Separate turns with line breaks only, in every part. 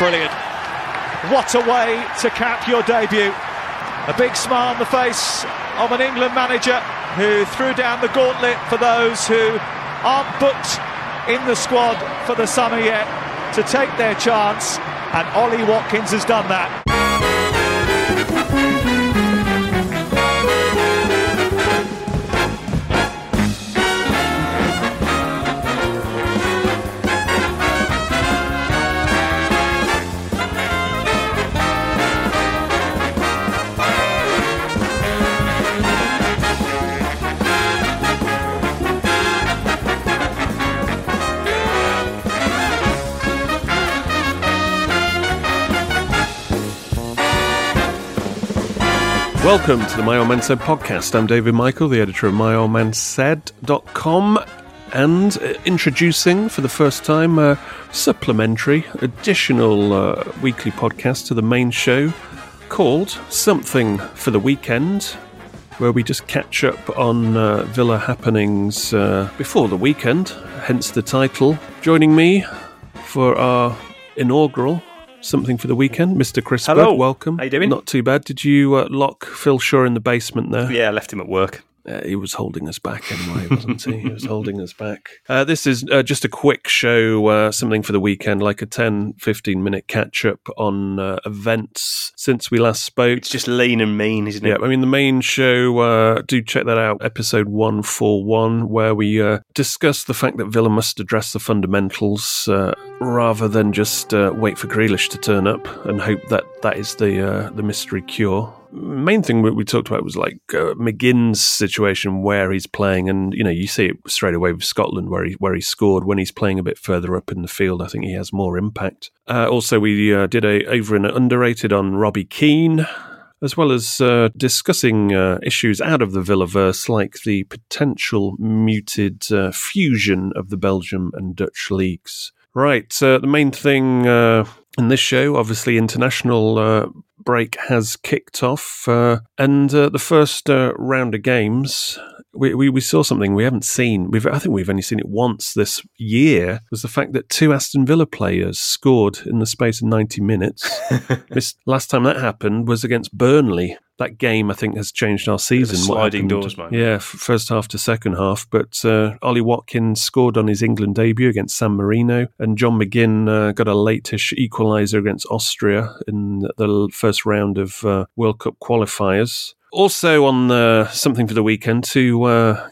Brilliant. What a way to cap your debut. A big smile on the face of an England manager who threw down the gauntlet for those who aren't booked in the squad for the summer yet to take their chance. And Ollie Watkins has done that.
Welcome to the My Old Man Said podcast. I'm David Michael, the editor of myoldmansaid.com, and uh, introducing for the first time a supplementary, additional uh, weekly podcast to the main show called Something for the Weekend, where we just catch up on uh, Villa happenings uh, before the weekend, hence the title. Joining me for our inaugural Something for the Weekend, Mr. Chris
Hello.
Welcome.
How you doing?
Not too bad. Did you uh, lock Phil Shaw in the basement there?
Yeah, I left him at work.
Uh, he was holding us back anyway, wasn't he? He was holding us back. Uh, this is uh, just a quick show, uh, something for the weekend, like a 10, 15 minute catch up on uh, events since we last spoke.
It's just lean and mean, isn't it? Yeah.
I mean, the main show, uh, do check that out, episode 141, where we uh, discuss the fact that Villa must address the fundamentals uh, rather than just uh, wait for Grealish to turn up and hope that that is the, uh, the mystery cure. Main thing we we talked about was like uh, McGinn's situation where he's playing, and you know you see it straight away with Scotland where he where he scored when he's playing a bit further up in the field. I think he has more impact. Uh, also, we uh, did a over and underrated on Robbie Keane, as well as uh, discussing uh, issues out of the Villaverse, like the potential muted fusion of the Belgium and Dutch leagues. Right, uh, the main thing uh, in this show, obviously, international uh, break has kicked off, uh, and uh, the first uh, round of games. We, we, we saw something we haven't seen. We've I think we've only seen it once this year. Was the fact that two Aston Villa players scored in the space of ninety minutes. this last time that happened was against Burnley. That game I think has changed our season.
Sliding doors, mate.
Yeah, first half to second half. But uh, Ollie Watkins scored on his England debut against San Marino, and John McGinn uh, got a late-ish equaliser against Austria in the first round of uh, World Cup qualifiers. Also on the, something for the weekend to uh,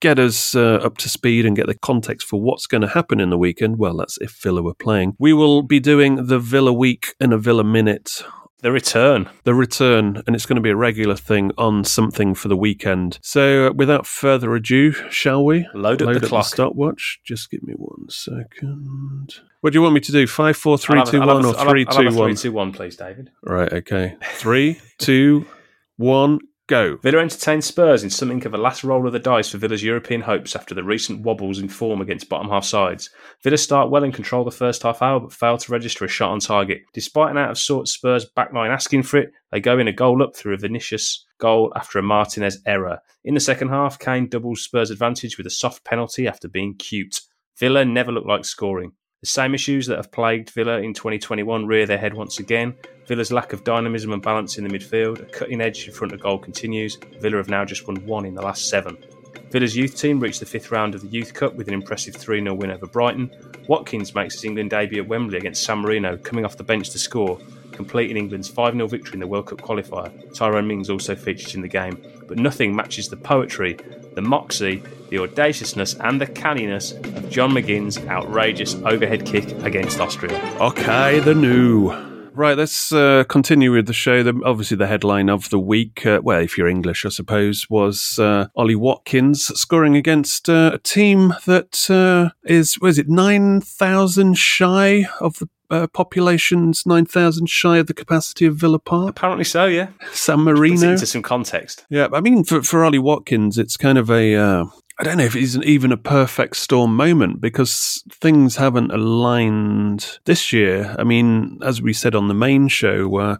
get us uh, up to speed and get the context for what's going to happen in the weekend. Well, that's if Villa were playing. We will be doing the Villa week in a Villa minute
The return.
the return, and it's going to be a regular thing on something for the weekend. So, uh, without further ado, shall we
Load up the clock.
stopwatch? Just give me one second. What do you want me to do? Five, four, three, two, one, or three, two, one?
Three, two, one, please, David.
Right. Okay. Three, two, one. Go.
Villa entertained Spurs in something of a last roll of the dice for Villa's European hopes after the recent wobbles in form against bottom half sides. Villa start well and control the first half hour, but fail to register a shot on target. Despite an out of sorts Spurs backline asking for it, they go in a goal up through a Vinicius goal after a Martinez error. In the second half, Kane doubles Spurs' advantage with a soft penalty after being cute. Villa never looked like scoring. Same issues that have plagued Villa in 2021 rear their head once again. Villa's lack of dynamism and balance in the midfield, a cutting edge in front of goal continues. Villa have now just won one in the last seven. Villa's youth team reached the fifth round of the Youth Cup with an impressive 3 0 win over Brighton. Watkins makes his England debut at Wembley against San Marino, coming off the bench to score, completing England's 5 0 victory in the World Cup qualifier. Tyrone Mings also featured in the game, but nothing matches the poetry, the moxie, the audaciousness, and the canniness of John McGinn's outrageous overhead kick against Austria.
Okay, the new. Right, let's uh, continue with the show. The, obviously, the headline of the week, uh, well, if you're English, I suppose, was uh, Ollie Watkins scoring against uh, a team that uh, is, was it, 9,000 shy of the uh, population's 9,000 shy of the capacity of Villa Park?
Apparently so, yeah.
San Marino?
into some context.
Yeah, I mean, for, for Ollie Watkins, it's kind of a. Uh, I don't know if it's even a perfect storm moment because things haven't aligned this year. I mean, as we said on the main show, uh,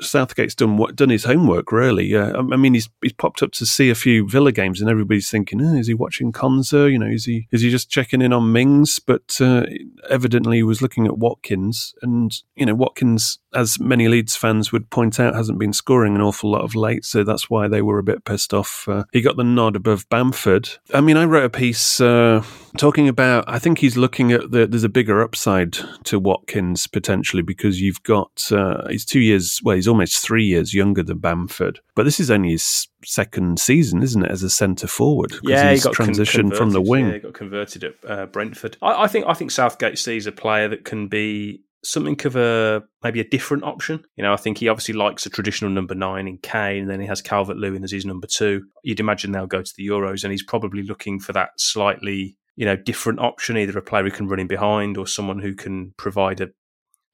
Southgate's done what done his homework really. Uh, I mean, he's he's popped up to see a few Villa games, and everybody's thinking, oh, is he watching Konsa? You know, is he is he just checking in on Mings? But uh, evidently, he was looking at Watkins, and you know, Watkins, as many Leeds fans would point out, hasn't been scoring an awful lot of late, so that's why they were a bit pissed off. Uh, he got the nod above Bamford. I mean, I wrote a piece uh, talking about. I think he's looking at the. There's a bigger upside to Watkins potentially because you've got uh, he's two years. Well, he's almost three years younger than Bamford, but this is only his second season, isn't it, as a centre forward?
Yeah,
he's
he got con-
from the wing.
Yeah, he got converted at uh, Brentford. I, I think I think Southgate sees a player that can be something of a maybe a different option. You know, I think he obviously likes a traditional number nine in Kane, and then he has Calvert Lewin as his number two. You'd imagine they'll go to the Euros, and he's probably looking for that slightly you know different option, either a player who can run in behind or someone who can provide a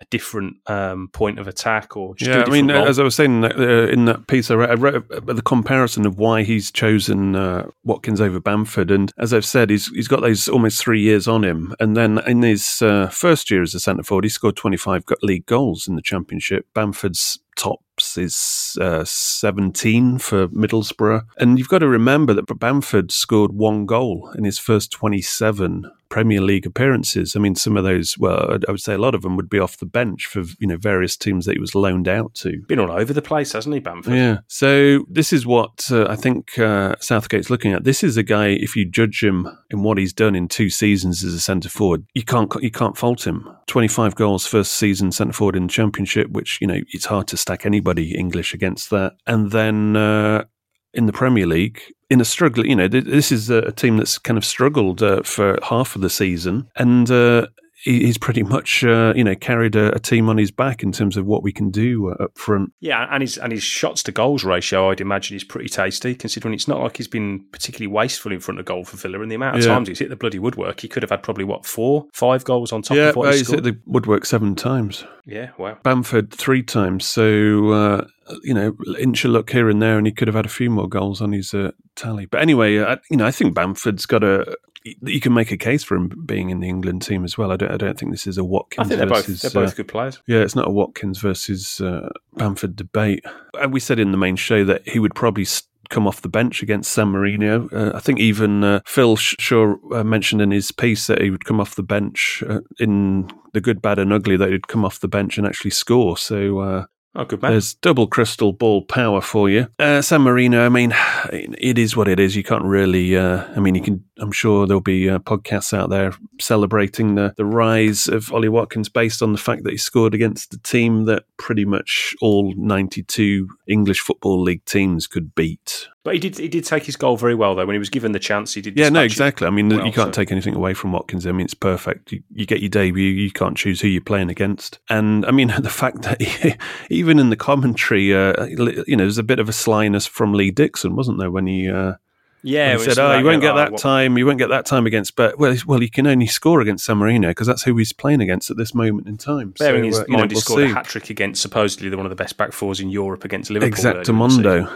a different um, point of attack or just do a
Yeah, I mean,
role.
as I was saying uh, in that piece, I wrote, I wrote uh, the comparison of why he's chosen uh, Watkins over Bamford, and as I've said, he's he's got those almost three years on him, and then in his uh, first year as a centre forward, he scored twenty five league goals in the Championship. Bamford's tops is uh, 17 for Middlesbrough. And you've got to remember that Bamford scored one goal in his first 27 Premier League appearances. I mean, some of those, well, I would say a lot of them would be off the bench for, you know, various teams that he was loaned out to.
Been all over the place, hasn't he, Bamford?
Yeah. So this is what uh, I think uh, Southgate's looking at. This is a guy. If you judge him in what he's done in two seasons as a centre forward, you can't you can't fault him. Twenty five goals first season centre forward in the Championship, which you know it's hard to stack anybody English against that. And then uh, in the Premier League. In a struggle, you know, this is a, team that's kind of struggled uh, for half of the season, and uh, he's pretty much, uh, you know, carried a, a team on his back in terms of what we can do uh, up front.
Yeah, and his and his shots to goals ratio, I'd imagine, is pretty tasty. Considering it's not like he's been particularly wasteful in front of goal for Villa, and the amount of
Yeah.
times he's hit the bloody woodwork, he could have had probably what four, five goals on top
yeah,
of what
he's hit the woodwork seven times.
yeah, wow.
Bamford three times. So, uh, you know, inch a look here and there, and he could have had a few more goals on his uh, tally. But anyway, uh, you know, I think Bamford's got a. You can make a case for him being in the England team as well. I don't. I don't think this is a Watkins.
I think they're both they're both
uh,
good players.
yeah, it's not a Watkins versus uh, Bamford debate. And we said in the main show that he would probably s- come off the bench against San Marino. Uh, I think even uh, Phil Shaw uh, mentioned in his piece that he would come off the bench uh, in the good, bad, and ugly. That he'd come off the bench and actually score. So.
Oh, good man.
there's double crystal ball power for you. Uh, San Marino, I mean, it is what it is. You can't really, uh, I mean, you can, I'm sure there'll be uh, podcasts out there celebrating the, the rise of Ollie Watkins based on the fact that he scored against a team that pretty much all 92 English Football League teams could beat.
But he did he did take his goal very well though. When he was given the chance, he did.
Yeah, no, exactly. I mean,
well,
you can't
so-
take anything away from Watkins. I mean, it's perfect. You, you get your debut, you can't choose who you're playing against. And I mean, the fact that he, even in the commentary, uh, you know, there's a bit of a slyness from Lee Dixon, wasn't there, when he, uh,
Yeah,
when he said, "Oh, you won't get
oh,
that
what-
time. You won't get that time against." But well, well, he can only score against San Marino because that's who he's playing against at this moment in time.
Bearing
So,
in
uh, you know,
mind, he
we'll
scored
see.
a hat trick against supposly one of the best back fours in Europe against Liverpool. earlier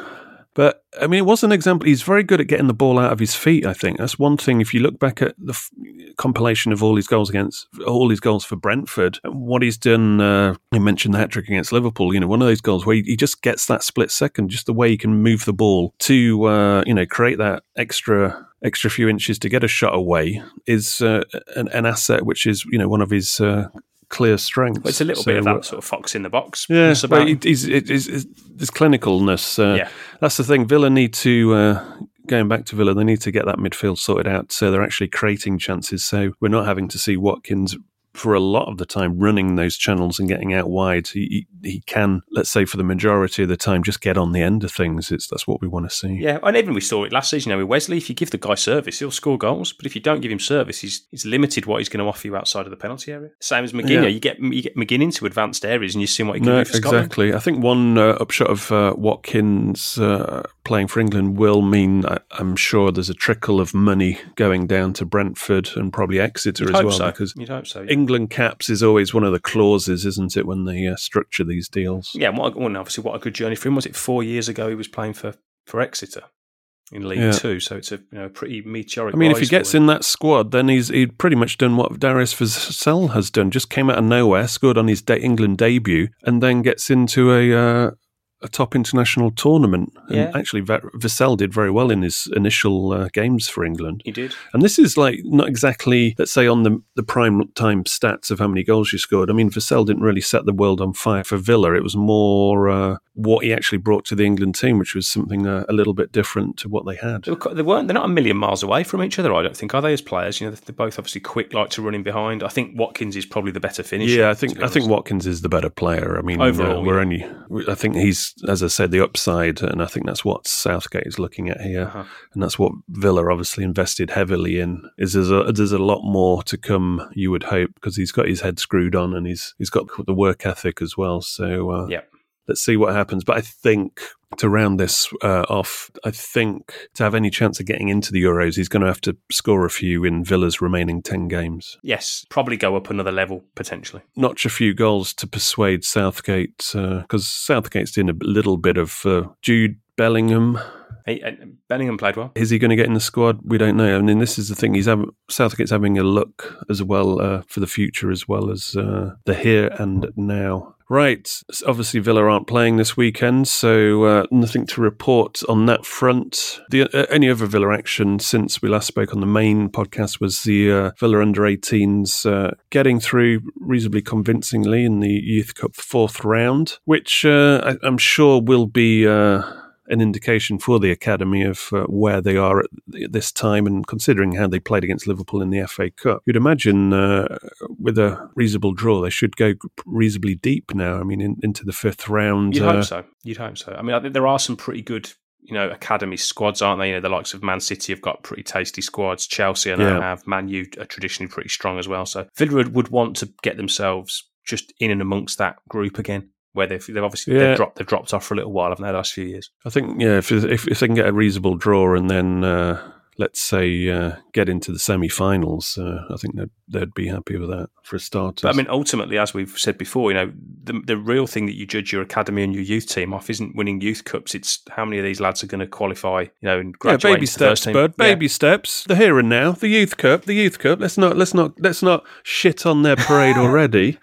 Exactamundo. I mean, it was an example. He's very good at getting the ball out of his feet. I think that's one thing. If you look back at the f- compilation of all his goals against all his goals for Brentford, what he's done. Uh, you mentioned the hat trick against Liverpool. You know, one of those goals where he, he just gets that split second, just the way he can move the ball to uh, you know create that extra extra few inches to get a shot away is uh, an, an, asset, which is you know one of his uh, clear strengths.
Well, it's a little so, bit of that sort of fox in the box.
Yeah, but he's, he's, he's, his clinicalness. Uh, yeah. That's the thing. Villa need to. Uh, going back to Villa, they need to get that midfield sorted out so they're actually creating chances. So we're not having to see Watkins for a lot of the time running those channels and getting out wide. He, he can, let's say, for the majority of the time, just get on the end of things. It's that's what we want to see.
Yeah, and even we saw it last season. You know, with Wesley, if you give the guy service, he'll score goals. But if you don't give him service, he's he's limited what he's going to offer you outside of the penalty area. Same as McGinn. Yeah. You get you get McGinn into advanced areas, and you see what he can no, do for
exactly.
Scotland.
I think one uh, upshot of uh, Watkins uh, playing for England will mean I, am sure there's a trickle of money going down to Brentford and probably Exeter
You'd
as well
so.
because
You'd hope so,
yeah. England caps is always one of the clauses, isn't it, when they uh, structure these deals?
Yeah, what, well, obviously, what a good journey for him. Was it four years ago he was playing for, for Exeter? in League yeah. Two, so it's a you know pretty meteoric.
I mean, if he gets in that squad, then he's he'd pretty much done what Darius Vassell has done. Just came out of nowhere, scored on his England debut, and then gets into a uh, a top international tournament. And yeah. actually, Vassell did very well in his initial uh, games for England.
He did.
And this is like not exactly, let's say, on the, the prime time stats of how many goals you scored. I mean, Vassell didn't really set the world on fire for Villa. It was more uh, what he actually brought to the England team, which was something uh, a little bit different to what they had.
They weren't. They're not a million miles away from each other. I don't think are they as players. You know, they're both obviously quick, like to run in behind. I think Watkins is probably the better finisher.
Yeah, I think I think Watkins is the better player. I mean, overall, uh, we're yeah. only. I think he's, as I said, the upside, and I think that's what Southgate is looking at here, uh-huh. and that's what Villa obviously invested heavily in. Is there's a there's a lot more to come. You would hope because he's got his head screwed on, and he's he's got the work ethic as well. So
uh, yeah
let's see what happens. But I think to round this uh, off, I think to have any chance of getting into the Euros, he's going to have to score a few in Villa's remaining 10 games.
Yes, probably go up another level potentially.
Notch a few goals to persuade Southgate, because uh, Southgate's doing a little bit of uh, Jude Bellingham.
Hey, Bellingham played well.
Is he going to get in the squad? We don't know. I mean, this is the thing. He's having, Southgate's having a look as well uh, for the future, as well as uh, the here and now. Right. Obviously, Villa aren't playing this weekend, so uh, nothing to report on that front. The uh, other Villa action since we last spoke on the main podcast was the uh, Villa under 18s uh, getting through reasonably convincingly in the Youth Cup fourth round, which uh, I, am sure will be uh, an indication for the academy of uh, where they are at this time, and considering how they played against Liverpool in the FA Cup, you'd imagine uh, with a reasonable draw they should go reasonably deep now. I mean, in, into the fifth round.
You'd uh, hope so. You'd hope so. I mean, I think there are some pretty good you know, academy squads, aren't they? You know, the likes of Man City have got pretty tasty squads. Chelsea, and yeah. have. Man U are traditionally pretty strong as well. So Villa would want to get themselves just in and amongst that group again where they've, they've obviously yeah. they've dropped they've dropped off for a little while, haven't they, the last few years?
I think yeah, if if, if they can get a reasonable draw and then uh, let's say uh, get into the semi-finals, uh, I think they'd they'd be happy with that for a start.
I mean, ultimately, as we've said before, you know, the the real thing that you judge your academy and your youth team off isn't winning youth cups. It's how many of these lads are going to qualify. You know, and graduate.
Yeah, baby steps, bud. Baby yeah. steps. The here and now. The youth cup. The youth cup. Let's not let's not let's not shit on their parade already.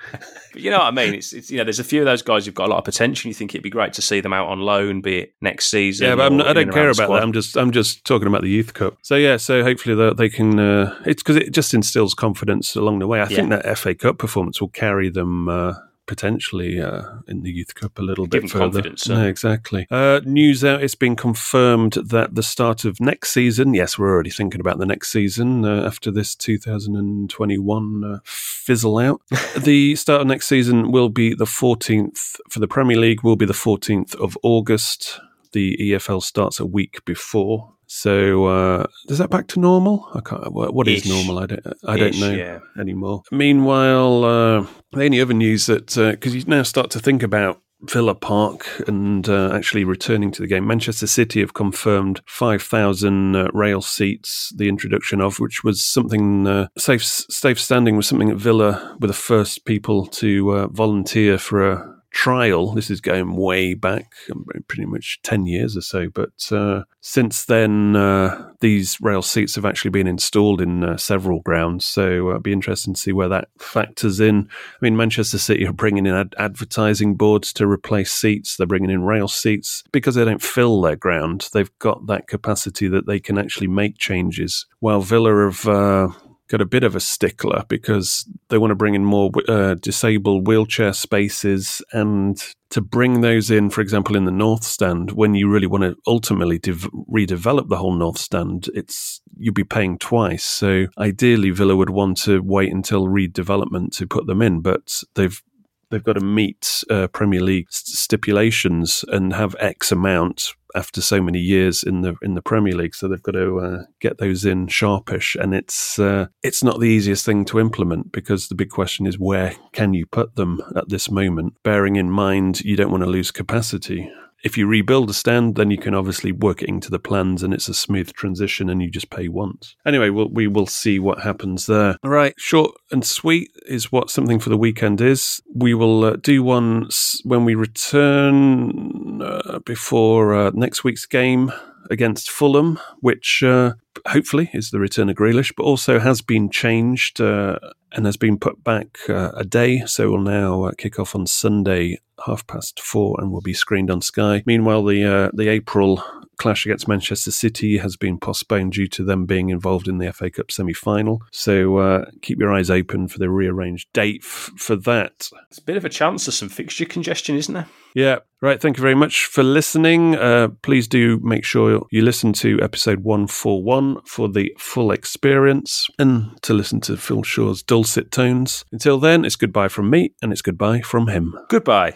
But you know what I mean? It's, it's, you know, there's a few of those guys who've got a lot of potential. You think it'd be great to see them out on loan, be it next season.
Yeah, but I don't care about that. I'm just I'm just talking about the youth cup. So yeah, so hopefully they, they can. Uh, it's because it just instills confidence along the way. I yeah. think that FA Cup performance will carry them. Uh, potentially uh, in the Youth Cup a little
Give
bit further. No, exactly. Uh, news out: it's been confirmed that the start of next season. Yes, we're already thinking about the next season uh, after this 2021 uh, fizzle out. the start of next season will be the 14th for the Premier League. Will be the 14th of August. The EFL starts a week before. So uh, is that back to normal? I can't. What is normal? I don't. I don't know yeah. anymore. Meanwhile, uh, any other news that because uh, you now start to think about Villa Park and uh, actually returning to the game. Manchester City have confirmed 5,000 uh, rail seats, the introduction of which was something uh, safe, safe standing was something that Villa were the first people to uh, volunteer for a trial. This is going way back, um, pretty much 10 years or so. But uh, since then, uh, these rail seats have actually been installed in uh, several grounds. So uh, it'll be interesting to see where that factors in. I mean, Manchester City are bringing in ad- advertising boards to replace seats. They're bringing in rail seats because they don't fill their ground. They've got that capacity that they can actually make changes. While Villa have uh, got a bit of a stickler because they want to bring in more uh, disabled wheelchair spaces and to bring those in, for example, in the North Stand, when you really want to ultimately dev- redevelop the whole North Stand, it's you'd be paying twice. So ideally, Villa would want to wait until redevelopment to put them in, but they've they've got to meet uh, Premier League stipulations and have X amount after so many years in the in the Premier League. So they've got to uh, get those in sharpish, and it's uh, it's not the easiest thing to implement because the big question is where can you put them at this moment, bearing in mind you don't want to lose capacity if you rebuild a stand, then you can obviously work it into the plans and it's a smooth transition and you just pay once. Anyway, we'll, we will see what happens there. All right, short and sweet is what something for the weekend is. We will uh, do one when we return uh, before uh, next week's game against Fulham, which uh, hopefully is the return of Grealish, but also has been changed uh, and has been put back uh, a day. So will now uh, kick off on Sunday, half past four, and will be screened on Sky. Meanwhile, the uh, the April clash against Manchester City has been postponed due to them being involved in the FA Cup semi final. So uh, keep your eyes open for the rearranged date f- for that.
It's a bit of a chance of some fixture congestion, isn't there?
Yeah. Right. Thank you very much for listening. Uh, please do make sure you listen to episode 141 for the full experience and to listen to Phil Shaw's dulcet tones. Until then, it's goodbye from me and it's goodbye from him.
Goodbye.